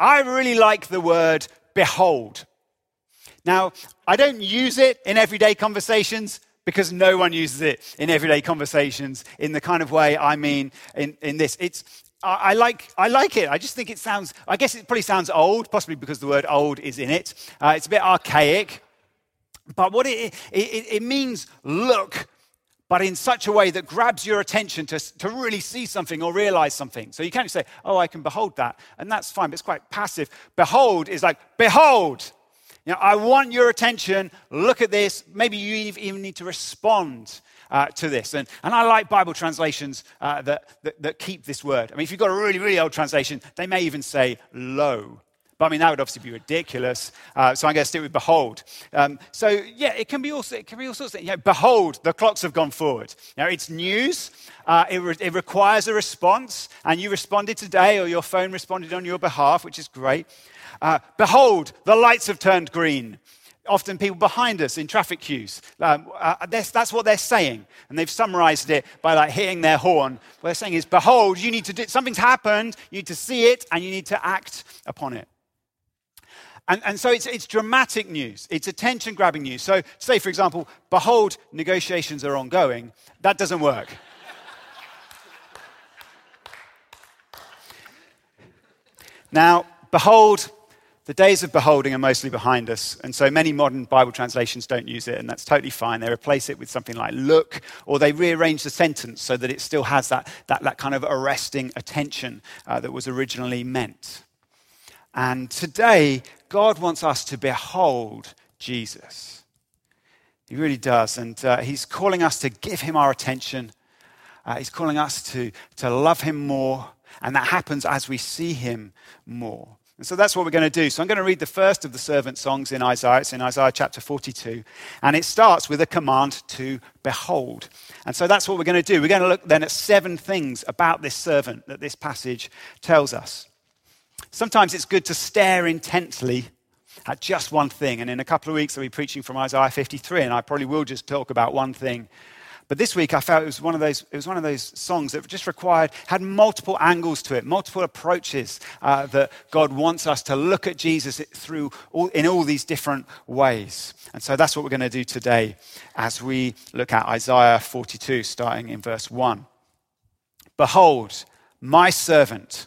I really like the word behold. Now, I don't use it in everyday conversations because no one uses it in everyday conversations in the kind of way I mean in, in this. It's, I, like, I like it. I just think it sounds, I guess it probably sounds old, possibly because the word old is in it. Uh, it's a bit archaic. But what it, it, it means look but in such a way that grabs your attention to, to really see something or realize something. So you can't just say, oh, I can behold that. And that's fine, but it's quite passive. Behold is like, behold. You know, I want your attention. Look at this. Maybe you even need to respond uh, to this. And, and I like Bible translations uh, that, that, that keep this word. I mean, if you've got a really, really old translation, they may even say lo. But I mean, that would obviously be ridiculous. Uh, so I'm going to stick with behold. Um, so yeah, it can be also it can be all sorts of. You know, behold, the clocks have gone forward. Now it's news. Uh, it, re- it requires a response, and you responded today, or your phone responded on your behalf, which is great. Uh, behold, the lights have turned green. Often people behind us in traffic queues. Um, uh, that's what they're saying. And they've summarized it by like hitting their horn. What they're saying is, behold, you need to do, something's happened, you need to see it, and you need to act upon it. And, and so it's, it's dramatic news, it's attention grabbing news. So, say, for example, behold, negotiations are ongoing. That doesn't work. now, behold, the days of beholding are mostly behind us, and so many modern Bible translations don't use it, and that's totally fine. They replace it with something like look, or they rearrange the sentence so that it still has that, that, that kind of arresting attention uh, that was originally meant. And today, God wants us to behold Jesus. He really does. And uh, He's calling us to give Him our attention. Uh, he's calling us to, to love Him more. And that happens as we see Him more. And so that's what we're going to do. So I'm going to read the first of the servant songs in Isaiah. It's in Isaiah chapter 42. And it starts with a command to behold. And so that's what we're going to do. We're going to look then at seven things about this servant that this passage tells us. Sometimes it's good to stare intently at just one thing. And in a couple of weeks, I'll be preaching from Isaiah 53, and I probably will just talk about one thing. But this week, I felt it was one of those, it was one of those songs that just required, had multiple angles to it, multiple approaches uh, that God wants us to look at Jesus through all, in all these different ways. And so that's what we're going to do today as we look at Isaiah 42, starting in verse 1. Behold, my servant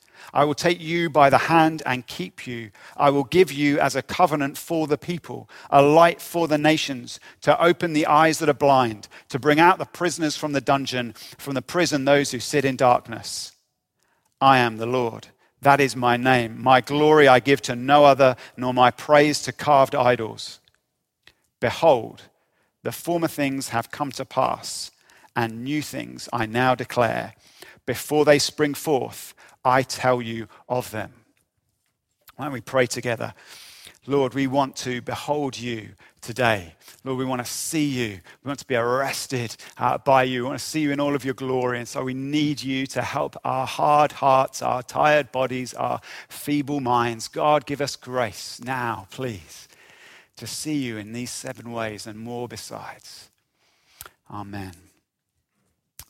I will take you by the hand and keep you. I will give you as a covenant for the people, a light for the nations, to open the eyes that are blind, to bring out the prisoners from the dungeon, from the prison those who sit in darkness. I am the Lord. That is my name. My glory I give to no other, nor my praise to carved idols. Behold, the former things have come to pass, and new things I now declare. Before they spring forth, I tell you of them. Why don't we pray together? Lord, we want to behold you today. Lord, we want to see you. We want to be arrested uh, by you. We want to see you in all of your glory. And so we need you to help our hard hearts, our tired bodies, our feeble minds. God, give us grace now, please, to see you in these seven ways and more besides. Amen.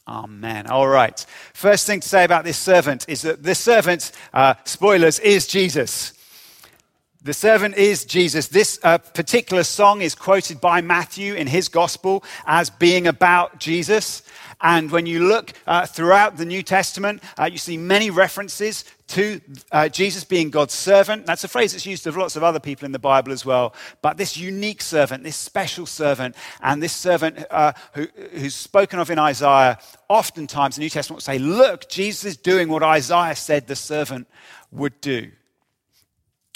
Amen. All right. First thing to say about this servant is that this servant, uh, spoilers, is Jesus. The servant is Jesus. This uh, particular song is quoted by Matthew in his gospel as being about Jesus. And when you look uh, throughout the New Testament, uh, you see many references to uh, Jesus being God's servant. That's a phrase that's used of lots of other people in the Bible as well. But this unique servant, this special servant, and this servant uh, who, who's spoken of in Isaiah, oftentimes the New Testament will say, Look, Jesus is doing what Isaiah said the servant would do.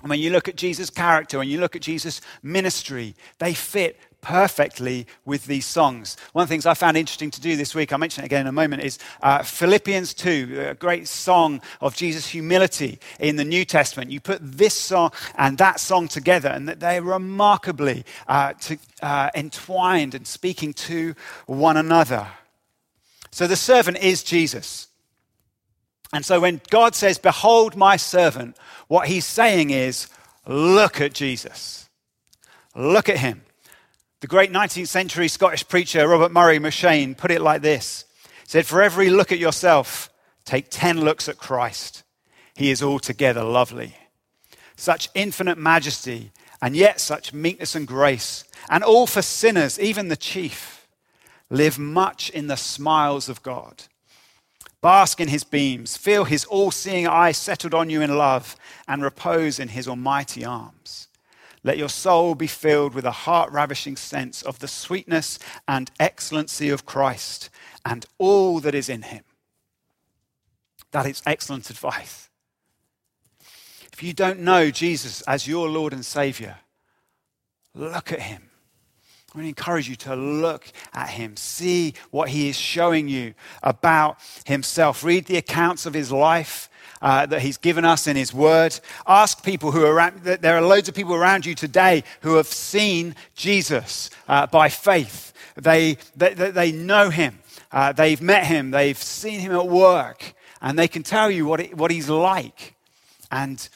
And when you look at Jesus' character, when you look at Jesus' ministry, they fit perfectly with these songs. One of the things I found interesting to do this week, I'll mention it again in a moment, is uh, Philippians 2, a great song of Jesus' humility in the New Testament. You put this song and that song together, and that they're remarkably uh, to, uh, entwined and speaking to one another. So the servant is Jesus. And so when God says, Behold my servant, what he's saying is, Look at Jesus. Look at him. The great 19th century Scottish preacher Robert Murray M'Cheyne put it like this he said, For every look at yourself, take 10 looks at Christ. He is altogether lovely. Such infinite majesty, and yet such meekness and grace, and all for sinners, even the chief, live much in the smiles of God. Bask in his beams, feel his all seeing eye settled on you in love, and repose in his almighty arms. Let your soul be filled with a heart ravishing sense of the sweetness and excellency of Christ and all that is in him. That is excellent advice. If you don't know Jesus as your Lord and Savior, look at him. I want to encourage you to look at him, see what he is showing you about himself. Read the accounts of his life uh, that he's given us in his word. Ask people who are around, there are loads of people around you today who have seen Jesus uh, by faith. They, they, they know him, uh, they've met him, they've seen him at work, and they can tell you what, it, what he's like. And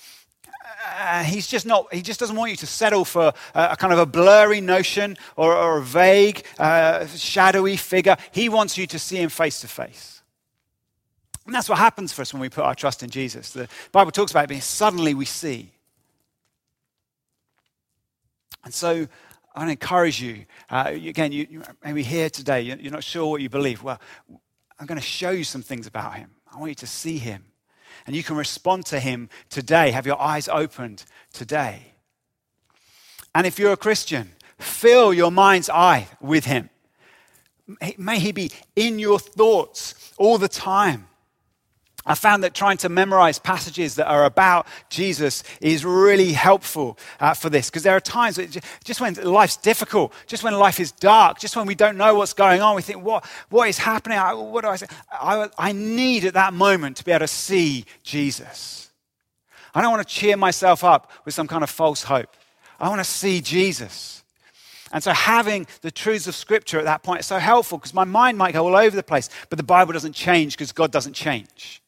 uh, he's just not, he just doesn't want you to settle for a, a kind of a blurry notion or, or a vague, uh, shadowy figure. He wants you to see him face to face. And that's what happens for us when we put our trust in Jesus. The Bible talks about it being suddenly we see. And so I want to encourage you. Uh, again, you, you maybe here today, you're, you're not sure what you believe. Well, I'm going to show you some things about him. I want you to see him and you can respond to Him today. Have your eyes opened today. And if you're a Christian, fill your mind's eye with Him. May He be in your thoughts all the time. I found that trying to memorize passages that are about Jesus is really helpful uh, for this because there are times just when life's difficult, just when life is dark, just when we don't know what's going on, we think, what, what is happening? What do I say? I, I need at that moment to be able to see Jesus. I don't want to cheer myself up with some kind of false hope. I want to see Jesus. And so having the truths of Scripture at that point is so helpful because my mind might go all over the place, but the Bible doesn't change because God doesn't change.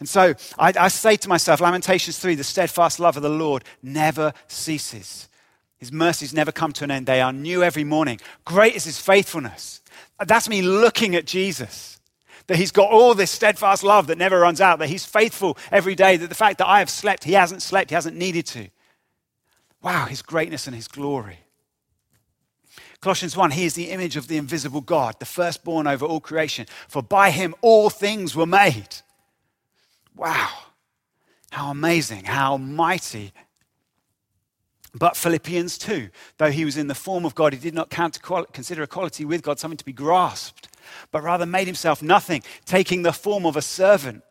And so I, I, say to myself, Lamentations 3, the steadfast love of the Lord never ceases. His mercies never come to an end. They are new every morning. Great is his faithfulness. That's me looking at Jesus. That he's got all this steadfast love that never runs out, that he's faithful every day, that the fact that I have slept, he hasn't slept, he hasn't needed to. Wow, his greatness and his glory. Colossians 1, he is the image of the invisible God, the firstborn over all creation. For by him all things were made Wow, how amazing, how mighty. But Philippians 2, though he was in the form of God, he did not count to consider equality with God something to be grasped, but rather made himself nothing, taking the form of a servant,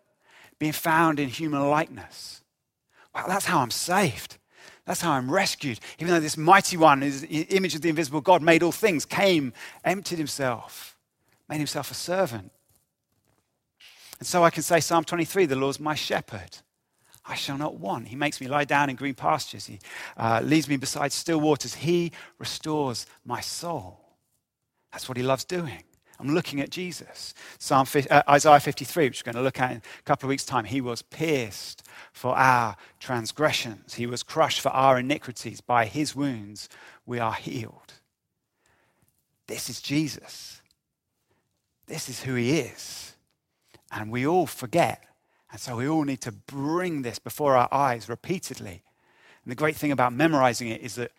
being found in human likeness. Wow, that's how I'm saved. That's how I'm rescued. Even though this mighty one, is the image of the invisible God, made all things, came, emptied himself, made himself a servant. And so I can say, Psalm 23, the Lord's my shepherd. I shall not want. He makes me lie down in green pastures. He uh, leads me beside still waters. He restores my soul. That's what he loves doing. I'm looking at Jesus. Psalm, uh, Isaiah 53, which we're going to look at in a couple of weeks' time. He was pierced for our transgressions, he was crushed for our iniquities. By his wounds, we are healed. This is Jesus. This is who he is. And we all forget. And so we all need to bring this before our eyes repeatedly And the great thing about memorizing it is that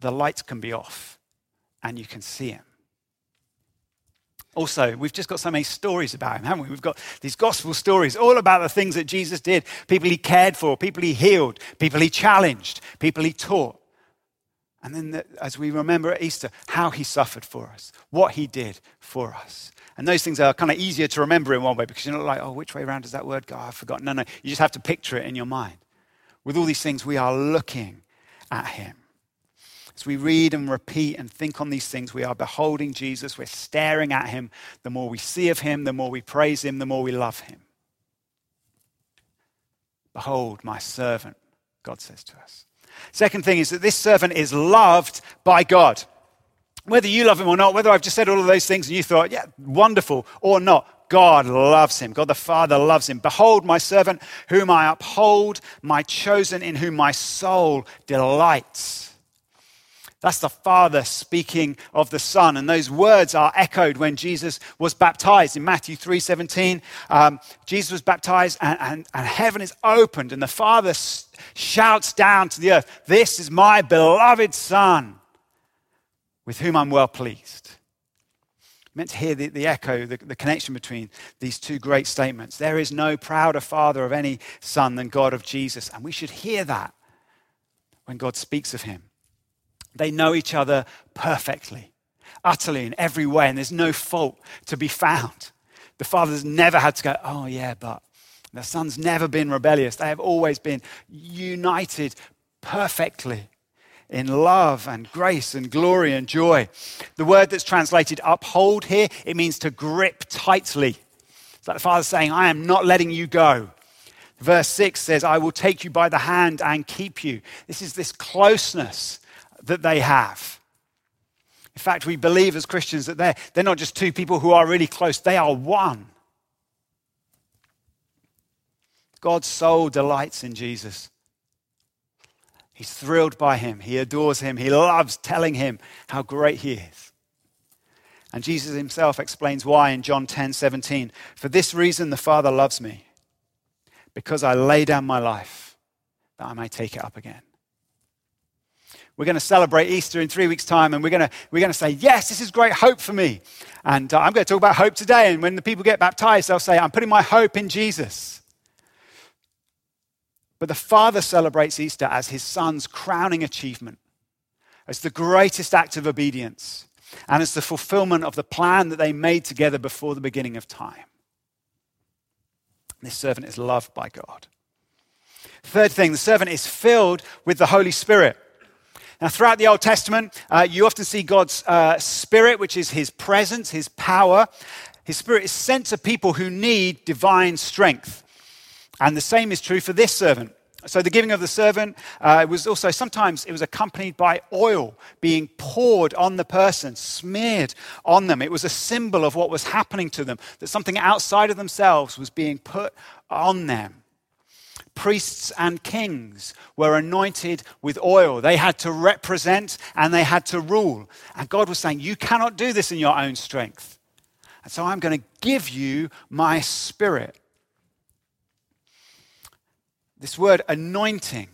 the lights can be off and you can see him. Also, we've just got so many stories about him, haven't we? We've got these gospel stories all about the things that Jesus did people he cared for, people he healed, people he challenged, people he taught. And then, the, as we remember at Easter, how he suffered for us, what he did for us. And those things are kind of easier to remember in one way because you're not like, oh, which way around does that word go? I've forgotten. No, no. You just have to picture it in your mind. With all these things, we are looking at him. As we read and repeat and think on these things, we are beholding Jesus. We're staring at him. The more we see of him, the more we praise him, the more we love him. Behold, my servant, God says to us. Second thing is that this servant is loved by God. Whether you love him or not, whether I've just said all of those things and you thought, yeah, wonderful, or not, God loves him. God the Father loves him. Behold, my servant, whom I uphold, my chosen, in whom my soul delights. That's the Father speaking of the Son. And those words are echoed when Jesus was baptized in Matthew 3.17. Um, Jesus was baptized and, and, and heaven is opened and the Father shouts down to the earth, This is my beloved Son with whom I'm well pleased. You meant to hear the, the echo, the, the connection between these two great statements. There is no prouder father of any son than God of Jesus. And we should hear that when God speaks of him. They know each other perfectly, utterly in every way, and there's no fault to be found. The father's never had to go, oh, yeah, but the son's never been rebellious. They have always been united perfectly in love and grace and glory and joy. The word that's translated uphold here, it means to grip tightly. It's like the father saying, I am not letting you go. Verse 6 says, I will take you by the hand and keep you. This is this closeness that they have. In fact, we believe as Christians that they're, they're not just two people who are really close, they are one. God's soul delights in Jesus. He's thrilled by him. He adores him. He loves telling him how great he is. And Jesus himself explains why in John 10 17. For this reason, the Father loves me, because I lay down my life that I may take it up again. We're going to celebrate Easter in three weeks' time, and we're going to, we're going to say, Yes, this is great hope for me. And uh, I'm going to talk about hope today. And when the people get baptized, they'll say, I'm putting my hope in Jesus. But the Father celebrates Easter as his Son's crowning achievement, as the greatest act of obedience, and as the fulfillment of the plan that they made together before the beginning of time. This servant is loved by God. Third thing, the servant is filled with the Holy Spirit. Now, throughout the Old Testament, uh, you often see God's uh, Spirit, which is His presence, His power. His Spirit is sent to people who need divine strength. And the same is true for this servant. So the giving of the servant uh, was also sometimes it was accompanied by oil being poured on the person, smeared on them. It was a symbol of what was happening to them, that something outside of themselves was being put on them priests and kings were anointed with oil. They had to represent and they had to rule. And God was saying, You cannot do this in your own strength. And so I'm going to give you my spirit. This word anointing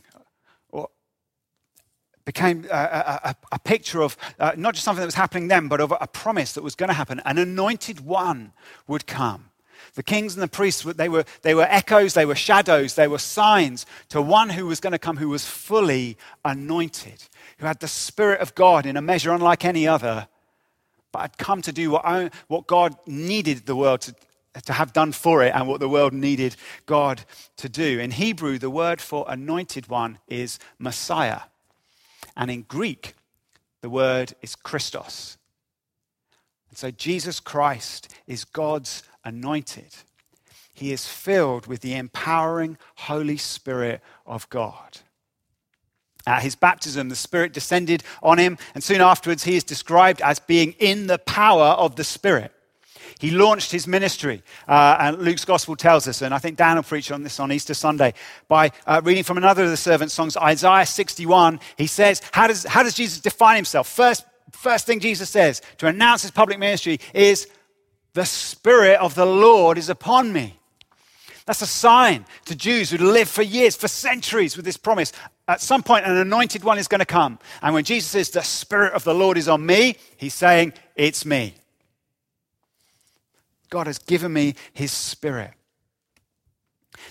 became a, a, a picture of uh, not just something that was happening then, but of a promise that was going to happen. An anointed one would come the kings and the priests, they were, they were echoes, they were shadows, they were signs to one who was going to come who was fully anointed, who had the Spirit of God in a measure unlike any other, but had come to do what, what God needed the world to, to have done for it and what the world needed God to do. In Hebrew, the word for anointed one is Messiah. And in Greek, the word is Christos. And so Jesus Christ is God's anointed. He is filled with the empowering Holy Spirit of God. At his baptism, the Spirit descended on him, and soon afterwards, he is described as being in the power of the Spirit. He launched his ministry, uh, and Luke's gospel tells us, and I think Dan will preach on this on Easter Sunday, by uh, reading from another of the servant songs, Isaiah 61. He says, How does, how does Jesus define himself? First, first thing Jesus says to announce his public ministry is, the Spirit of the Lord is upon me. That's a sign to Jews who lived for years, for centuries with this promise. at some point, an anointed one is going to come. And when Jesus says, The Spirit of the Lord is on me, he's saying, It's me. God has given me his Spirit.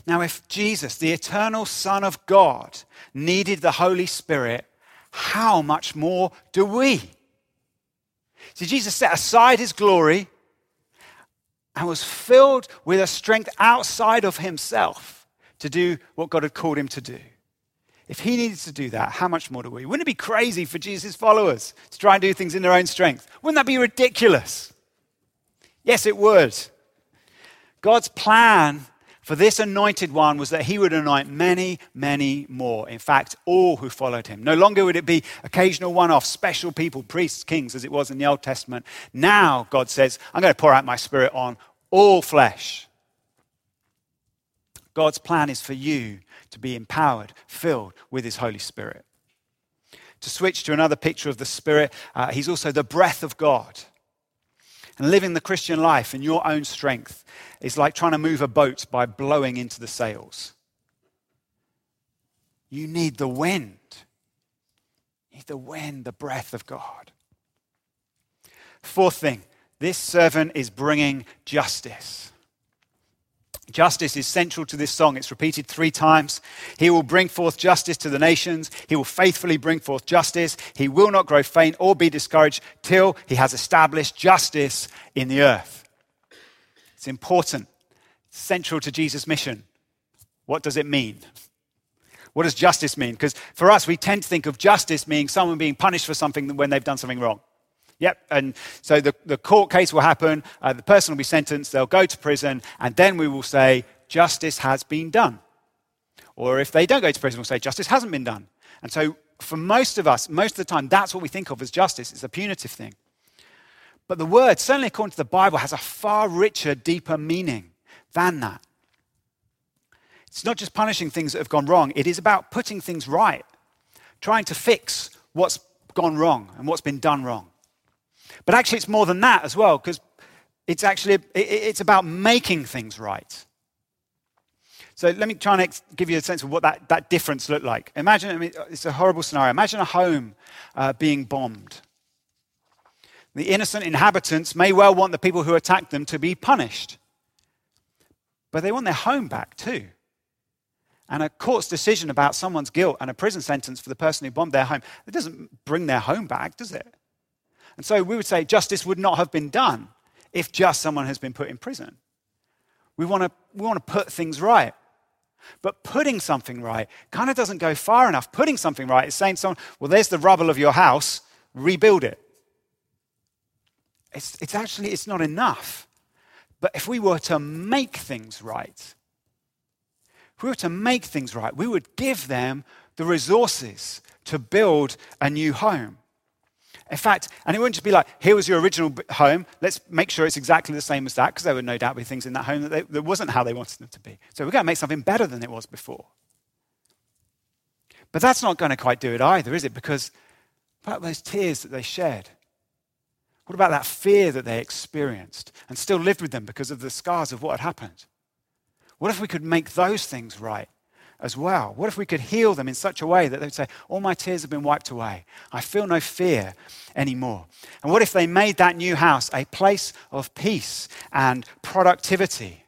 Now, if Jesus, the eternal Son of God, needed the Holy Spirit, how much more do we? See, Jesus set aside his glory and was filled with a strength outside of himself to do what God had called him to do. If he needed to do that, how much more do we? Wouldn't it be crazy for Jesus' followers to try and do things in their own strength? Wouldn't that be ridiculous? Yes, it would. God's plan for this anointed one was that he would anoint many, many more. In fact, all who followed him. No longer would it be occasional one off, special people, priests, kings, as it was in the Old Testament. Now, God says, I'm going to pour out my spirit on all flesh. God's plan is for you to be empowered, filled with his Holy Spirit. To switch to another picture of the Spirit, uh, he's also the breath of God. And living the Christian life in your own strength is like trying to move a boat by blowing into the sails. You need the wind. You need the wind, the breath of God. Fourth thing, this servant is bringing justice. Justice is central to this song. It's repeated three times. He will bring forth justice to the nations. He will faithfully bring forth justice. He will not grow faint or be discouraged till he has established justice in the earth. It's important, central to Jesus' mission. What does it mean? What does justice mean? Because for us, we tend to think of justice meaning someone being punished for something when they've done something wrong. Yep. And so the, the court case will happen, uh, the person will be sentenced, they'll go to prison, and then we will say, justice has been done. Or if they don't go to prison, we'll say, justice hasn't been done. And so for most of us, most of the time, that's what we think of as justice. It's a punitive thing. But the word, certainly according to the Bible, has a far richer, deeper meaning than that. It's not just punishing things that have gone wrong, it is about putting things right, trying to fix what's gone wrong and what's been done wrong. But actually, it's more than that as well, because it's actually it's about making things right. So let me try and give you a sense of what that, that difference looked like. Imagine, I mean, it's a horrible scenario. Imagine a home uh, being bombed. The innocent inhabitants may well want the people who attacked them to be punished, but they want their home back too. And a court's decision about someone's guilt and a prison sentence for the person who bombed their home, it doesn't bring their home back, does it? And so we would say justice would not have been done if just someone has been put in prison. We want to, we want to put things right. But putting something right kind of doesn't go far enough. Putting something right is saying to someone, well, there's the rubble of your house, rebuild it. It's, it's actually, it's not enough. But if we were to make things right, if we were to make things right, we would give them the resources to build a new home. In fact, and it wouldn't just be like, here was your original home, let's make sure it's exactly the same as that, because there would no doubt be things in that home that, they, that wasn't how they wanted them to be. So we're going to make something better than it was before. But that's not going to quite do it either, is it? Because about those tears that they shed? What about that fear that they experienced and still lived with them because of the scars of what had happened? What if we could make those things right? As well? What if we could heal them in such a way that they'd say, All my tears have been wiped away. I feel no fear anymore. And what if they made that new house a place of peace and productivity?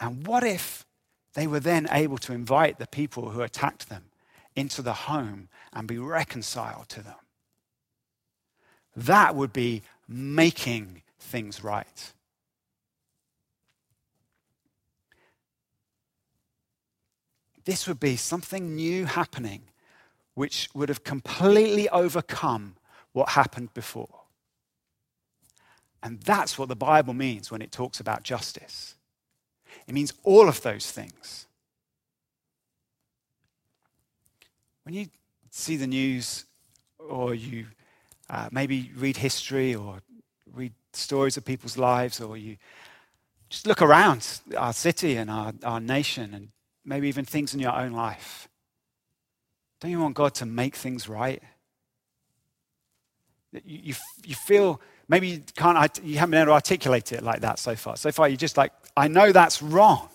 And what if they were then able to invite the people who attacked them into the home and be reconciled to them? That would be making things right. This would be something new happening which would have completely overcome what happened before. And that's what the Bible means when it talks about justice. It means all of those things. When you see the news or you uh, maybe read history or read stories of people's lives or you just look around our city and our, our nation and maybe even things in your own life. Don't you want God to make things right? You, you, you feel maybe you can't you haven't been able to articulate it like that so far. So far, you're just like, I know that's wrong.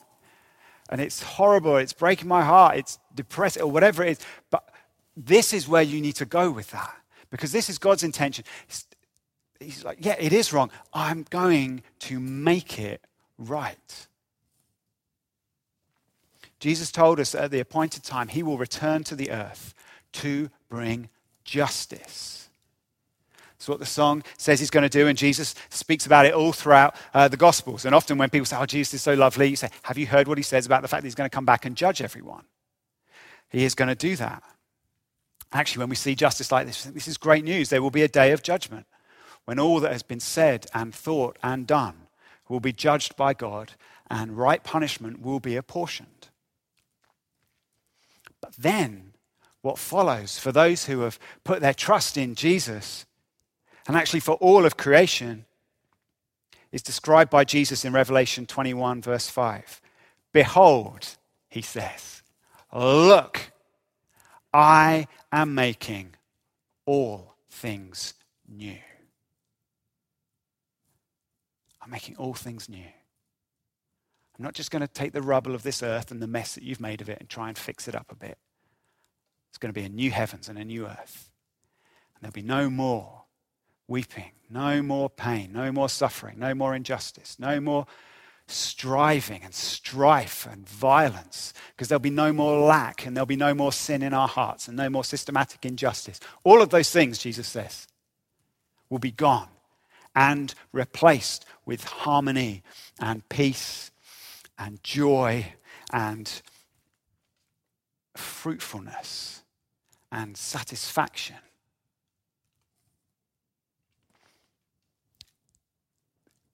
And it's horrible. It's breaking my heart. It's depressed or whatever it is. But this is where you need to go with that because this is God's intention. He's like, yeah, it is wrong. I'm going to make it right. Jesus told us that at the appointed time, he will return to the earth to bring justice. That's what the song says he's going to do, and Jesus speaks about it all throughout uh, the Gospels. And often when people say, Oh, Jesus is so lovely, you say, Have you heard what he says about the fact that he's going to come back and judge everyone? He is going to do that. Actually, when we see justice like this, this is great news. There will be a day of judgment when all that has been said and thought and done will be judged by God and right punishment will be apportioned. Then, what follows for those who have put their trust in Jesus, and actually for all of creation, is described by Jesus in Revelation 21, verse 5. Behold, he says, look, I am making all things new. I'm making all things new. I'm not just going to take the rubble of this earth and the mess that you've made of it and try and fix it up a bit. It's going to be a new heavens and a new earth. And there'll be no more weeping, no more pain, no more suffering, no more injustice, no more striving and strife and violence, because there'll be no more lack and there'll be no more sin in our hearts and no more systematic injustice. All of those things, Jesus says, will be gone and replaced with harmony and peace and joy and fruitfulness and satisfaction.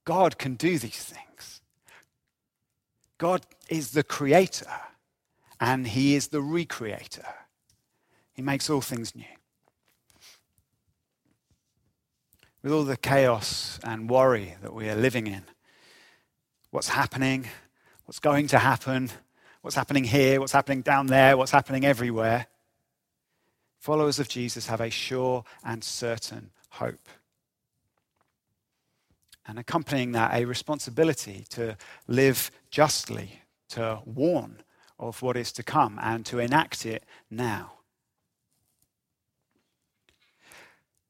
God can do these things. God is the creator and he is the recreator. He makes all things new. With all the chaos and worry that we are living in, what's happening, what's going to happen, what's happening here, what's happening down there, what's happening everywhere. Followers of Jesus have a sure and certain hope. And accompanying that, a responsibility to live justly, to warn of what is to come, and to enact it now.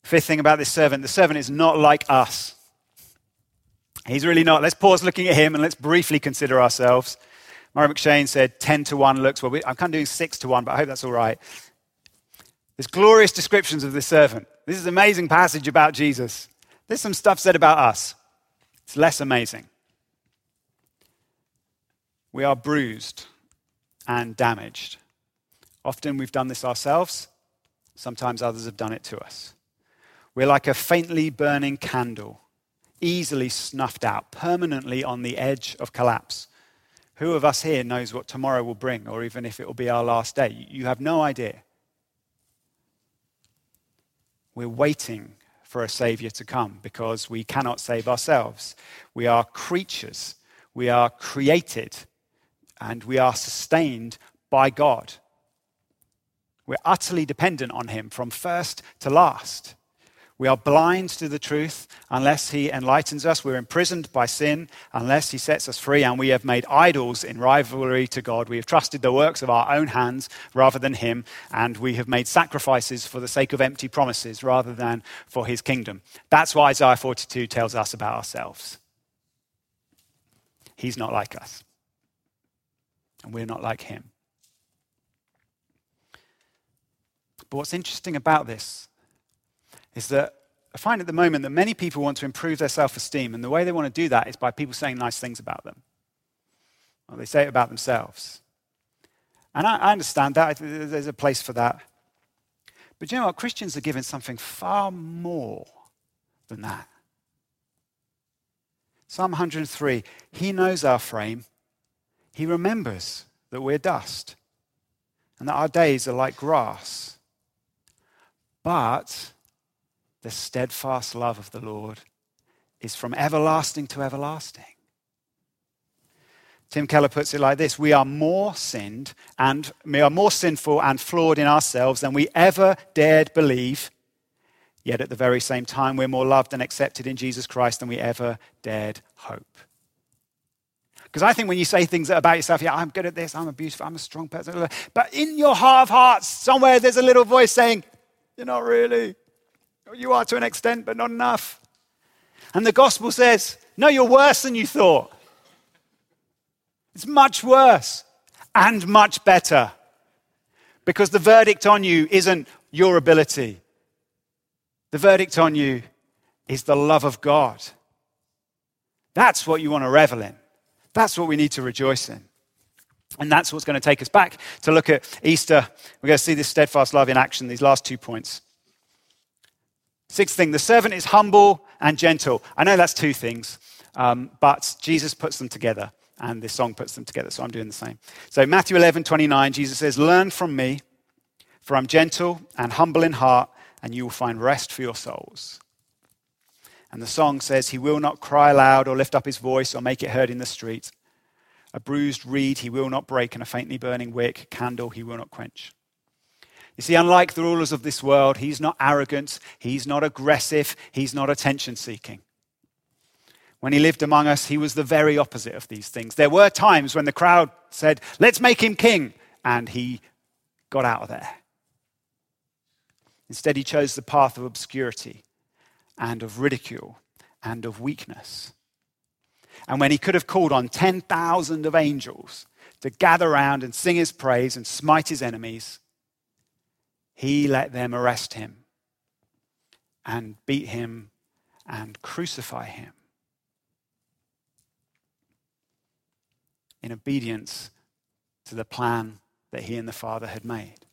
Fifth thing about this servant the servant is not like us. He's really not. Let's pause looking at him and let's briefly consider ourselves. Murray M'Cheyne said 10 to 1 looks well. I'm kind of doing 6 to 1, but I hope that's all right. There's glorious descriptions of this servant. This is an amazing passage about Jesus. There's some stuff said about us. It's less amazing. We are bruised and damaged. Often we've done this ourselves, sometimes others have done it to us. We're like a faintly burning candle easily snuffed out, permanently on the edge of collapse. Who of us here knows what tomorrow will bring, or even if it will be our last day? You have no idea. We're waiting for a Savior to come because we cannot save ourselves. We are creatures, we are created, and we are sustained by God. We're utterly dependent on Him from first to last. We are blind to the truth unless He enlightens us. We're imprisoned by sin unless He sets us free. And we have made idols in rivalry to God. We have trusted the works of our own hands rather than Him. And we have made sacrifices for the sake of empty promises rather than for His kingdom. That's why Isaiah 42 tells us about ourselves. He's not like us. And we're not like Him. But what's interesting about this is that I find at the moment that many people want to improve their self esteem, and the way they want to do that is by people saying nice things about them. Well, they say it about themselves. And I, I understand that, there's a place for that. But you know what? Christians are given something far more than that. Psalm 103 He knows our frame, He remembers that we're dust, and that our days are like grass. But the steadfast love of the Lord is from everlasting to everlasting. Tim Keller puts it like this We are more sinned and we are more sinful and flawed in ourselves than we ever dared believe. Yet at the very same time, we're more loved and accepted in Jesus Christ than we ever dared hope. Because I think when you say things about yourself, yeah, I'm good at this, I'm a beautiful, I'm a strong person. But in your heart of hearts, somewhere there's a little voice saying, You're not really. Oh, you are to an extent, but not enough. And the gospel says, No, you're worse than you thought. It's much worse and much better. Because the verdict on you isn't your ability, the verdict on you is the love of God. That's what you want to revel in. That's what we need to rejoice in. And that's what's going to take us back to look at Easter. We're going to see this steadfast love in action, these last two points. Sixth thing the servant is humble and gentle. I know that's two things, um, but Jesus puts them together, and this song puts them together, so I'm doing the same. So, Matthew 11 29, Jesus says, Learn from me, for I'm gentle and humble in heart, and you will find rest for your souls. And the song says, He will not cry aloud or lift up his voice or make it heard in the street. A bruised reed he will not break, and a faintly burning wick, candle he will not quench. You see, unlike the rulers of this world, he's not arrogant, he's not aggressive, he's not attention seeking. When he lived among us, he was the very opposite of these things. There were times when the crowd said, Let's make him king, and he got out of there. Instead, he chose the path of obscurity and of ridicule and of weakness. And when he could have called on 10,000 of angels to gather round and sing his praise and smite his enemies, he let them arrest him and beat him and crucify him. In obedience to the plan that he and the Father had made.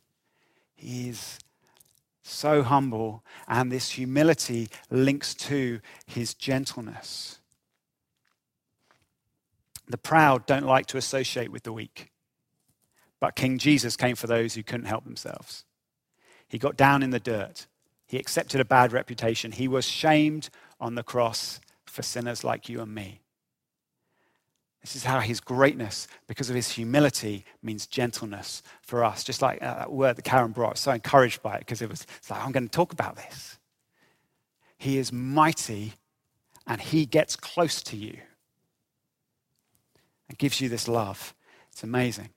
He is so humble, and this humility links to his gentleness. The proud don't like to associate with the weak, but King Jesus came for those who couldn't help themselves. He got down in the dirt, he accepted a bad reputation, he was shamed on the cross for sinners like you and me. This is how his greatness, because of his humility, means gentleness for us. Just like uh, that word that Karen brought, I was so encouraged by it because it was like, I'm going to talk about this. He is mighty and he gets close to you and gives you this love. It's amazing.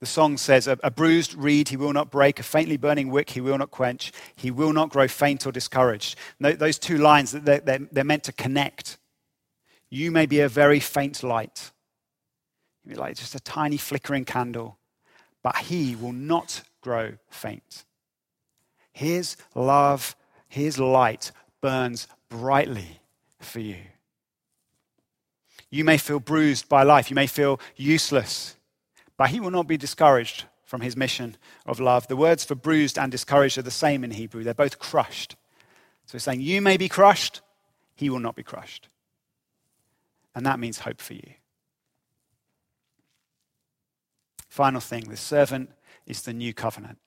The song says, a, a, bruised reed he will not break, a faintly burning wick he will not quench, he will not grow faint or discouraged. those two lines, they're, they're, they're meant to connect. You may be a very faint light. You may be like just a tiny flickering candle, but he will not grow faint. His love, his light burns brightly for you. You may feel bruised by life, you may feel useless, but he will not be discouraged from his mission of love. The words for bruised and discouraged are the same in Hebrew, they're both crushed. So he's saying, You may be crushed, he will not be crushed. And that means hope for you. Final thing the servant is the new covenant.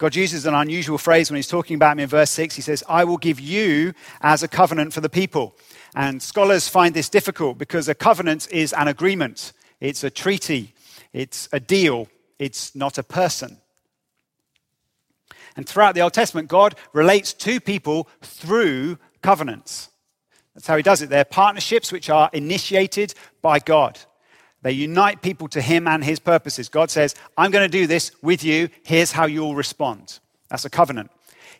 God uses an unusual phrase when he's talking about him in verse 6. He says, I will give you as a covenant for the people. And scholars find this difficult because a covenant is an agreement, it's a treaty, it's a deal, it's not a person. And throughout the Old Testament, God relates to people through covenants. That's how he does it. They're partnerships which are initiated by God. They unite people to him and his purposes. God says, I'm going to do this with you. Here's how you'll respond. That's a covenant.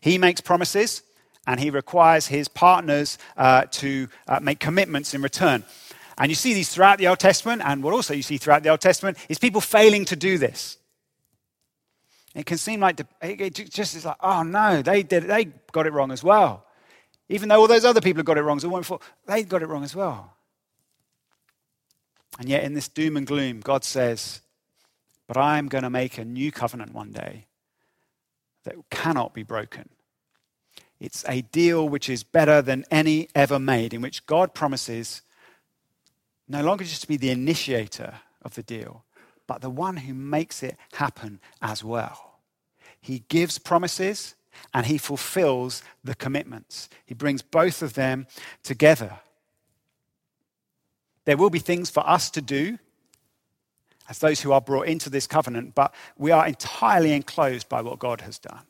He makes promises and he requires his partners uh, to uh, make commitments in return. And you see these throughout the Old Testament, and what also you see throughout the Old Testament is people failing to do this. It can seem like it just is like, oh no, they did, they got it wrong as well. Even though all those other people have got it wrong, so they got it wrong as well. And yet, in this doom and gloom, God says, But I'm going to make a new covenant one day that cannot be broken. It's a deal which is better than any ever made, in which God promises no longer just to be the initiator of the deal, but the one who makes it happen as well. He gives promises and he fulfills the commitments. He brings both of them together. There will be things for us to do as those who are brought into this covenant, but we are entirely enclosed by what God has done.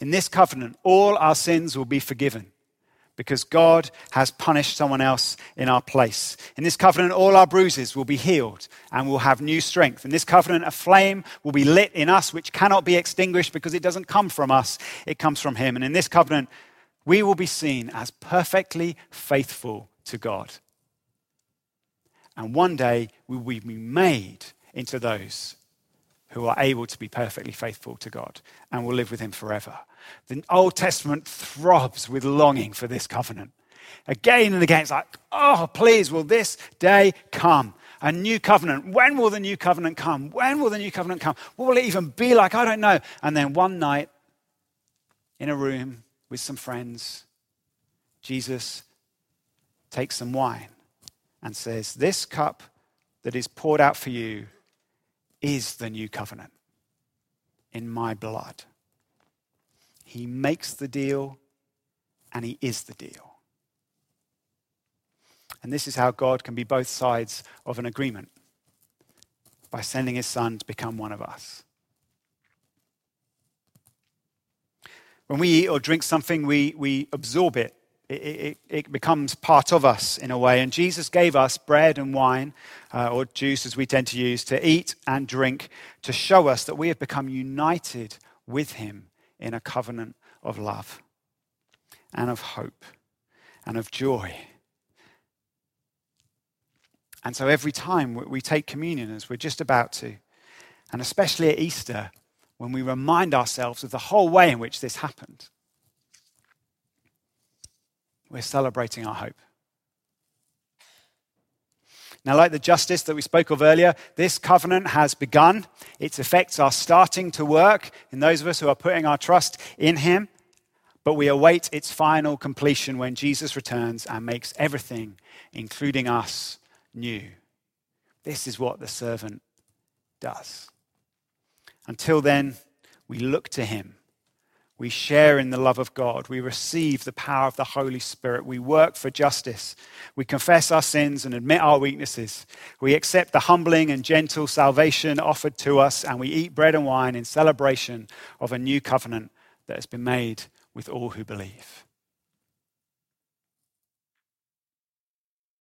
In this covenant, all our sins will be forgiven because God has punished someone else in our place. In this covenant, all our bruises will be healed and we'll have new strength. In this covenant, a flame will be lit in us which cannot be extinguished because it doesn't come from us, it comes from Him. And in this covenant, we will be seen as perfectly faithful to God. And one day, we will be made into those who are able to be perfectly faithful to God and will live with Him forever. The Old Testament throbs with longing for this covenant. Again and again, it's like, oh, please, will this day come? A new covenant. When will the new covenant come? When will the new covenant come? What will it even be like? I don't know. And then one night, in a room with some friends, Jesus takes some wine and says, This cup that is poured out for you is the new covenant in my blood. He makes the deal and he is the deal. And this is how God can be both sides of an agreement by sending his son to become one of us. When we eat or drink something, we, we absorb it. It, it. it, becomes part of us in a way. And Jesus gave us bread and wine, uh, or juice as we tend to use, to eat and drink to show us that we have become united with Him in a covenant of love and of hope and of joy. And so every time we take communion, as we're just about to, and especially at Easter, when we remind ourselves of the whole way in which this happened, we're celebrating our hope. Now, like the justice that we spoke of earlier, this covenant has begun. Its effects are starting to work in those of us who are putting our trust in Him. But we await its final completion when Jesus returns and makes everything, including us, new. This is what the servant does. Until then, we look to Him we share in the love of God. We receive the power of the Holy Spirit. We work for justice. We confess our sins and admit our weaknesses. We accept the humbling and gentle salvation offered to us, and we eat bread and wine in celebration of a new covenant that has been made with all who believe.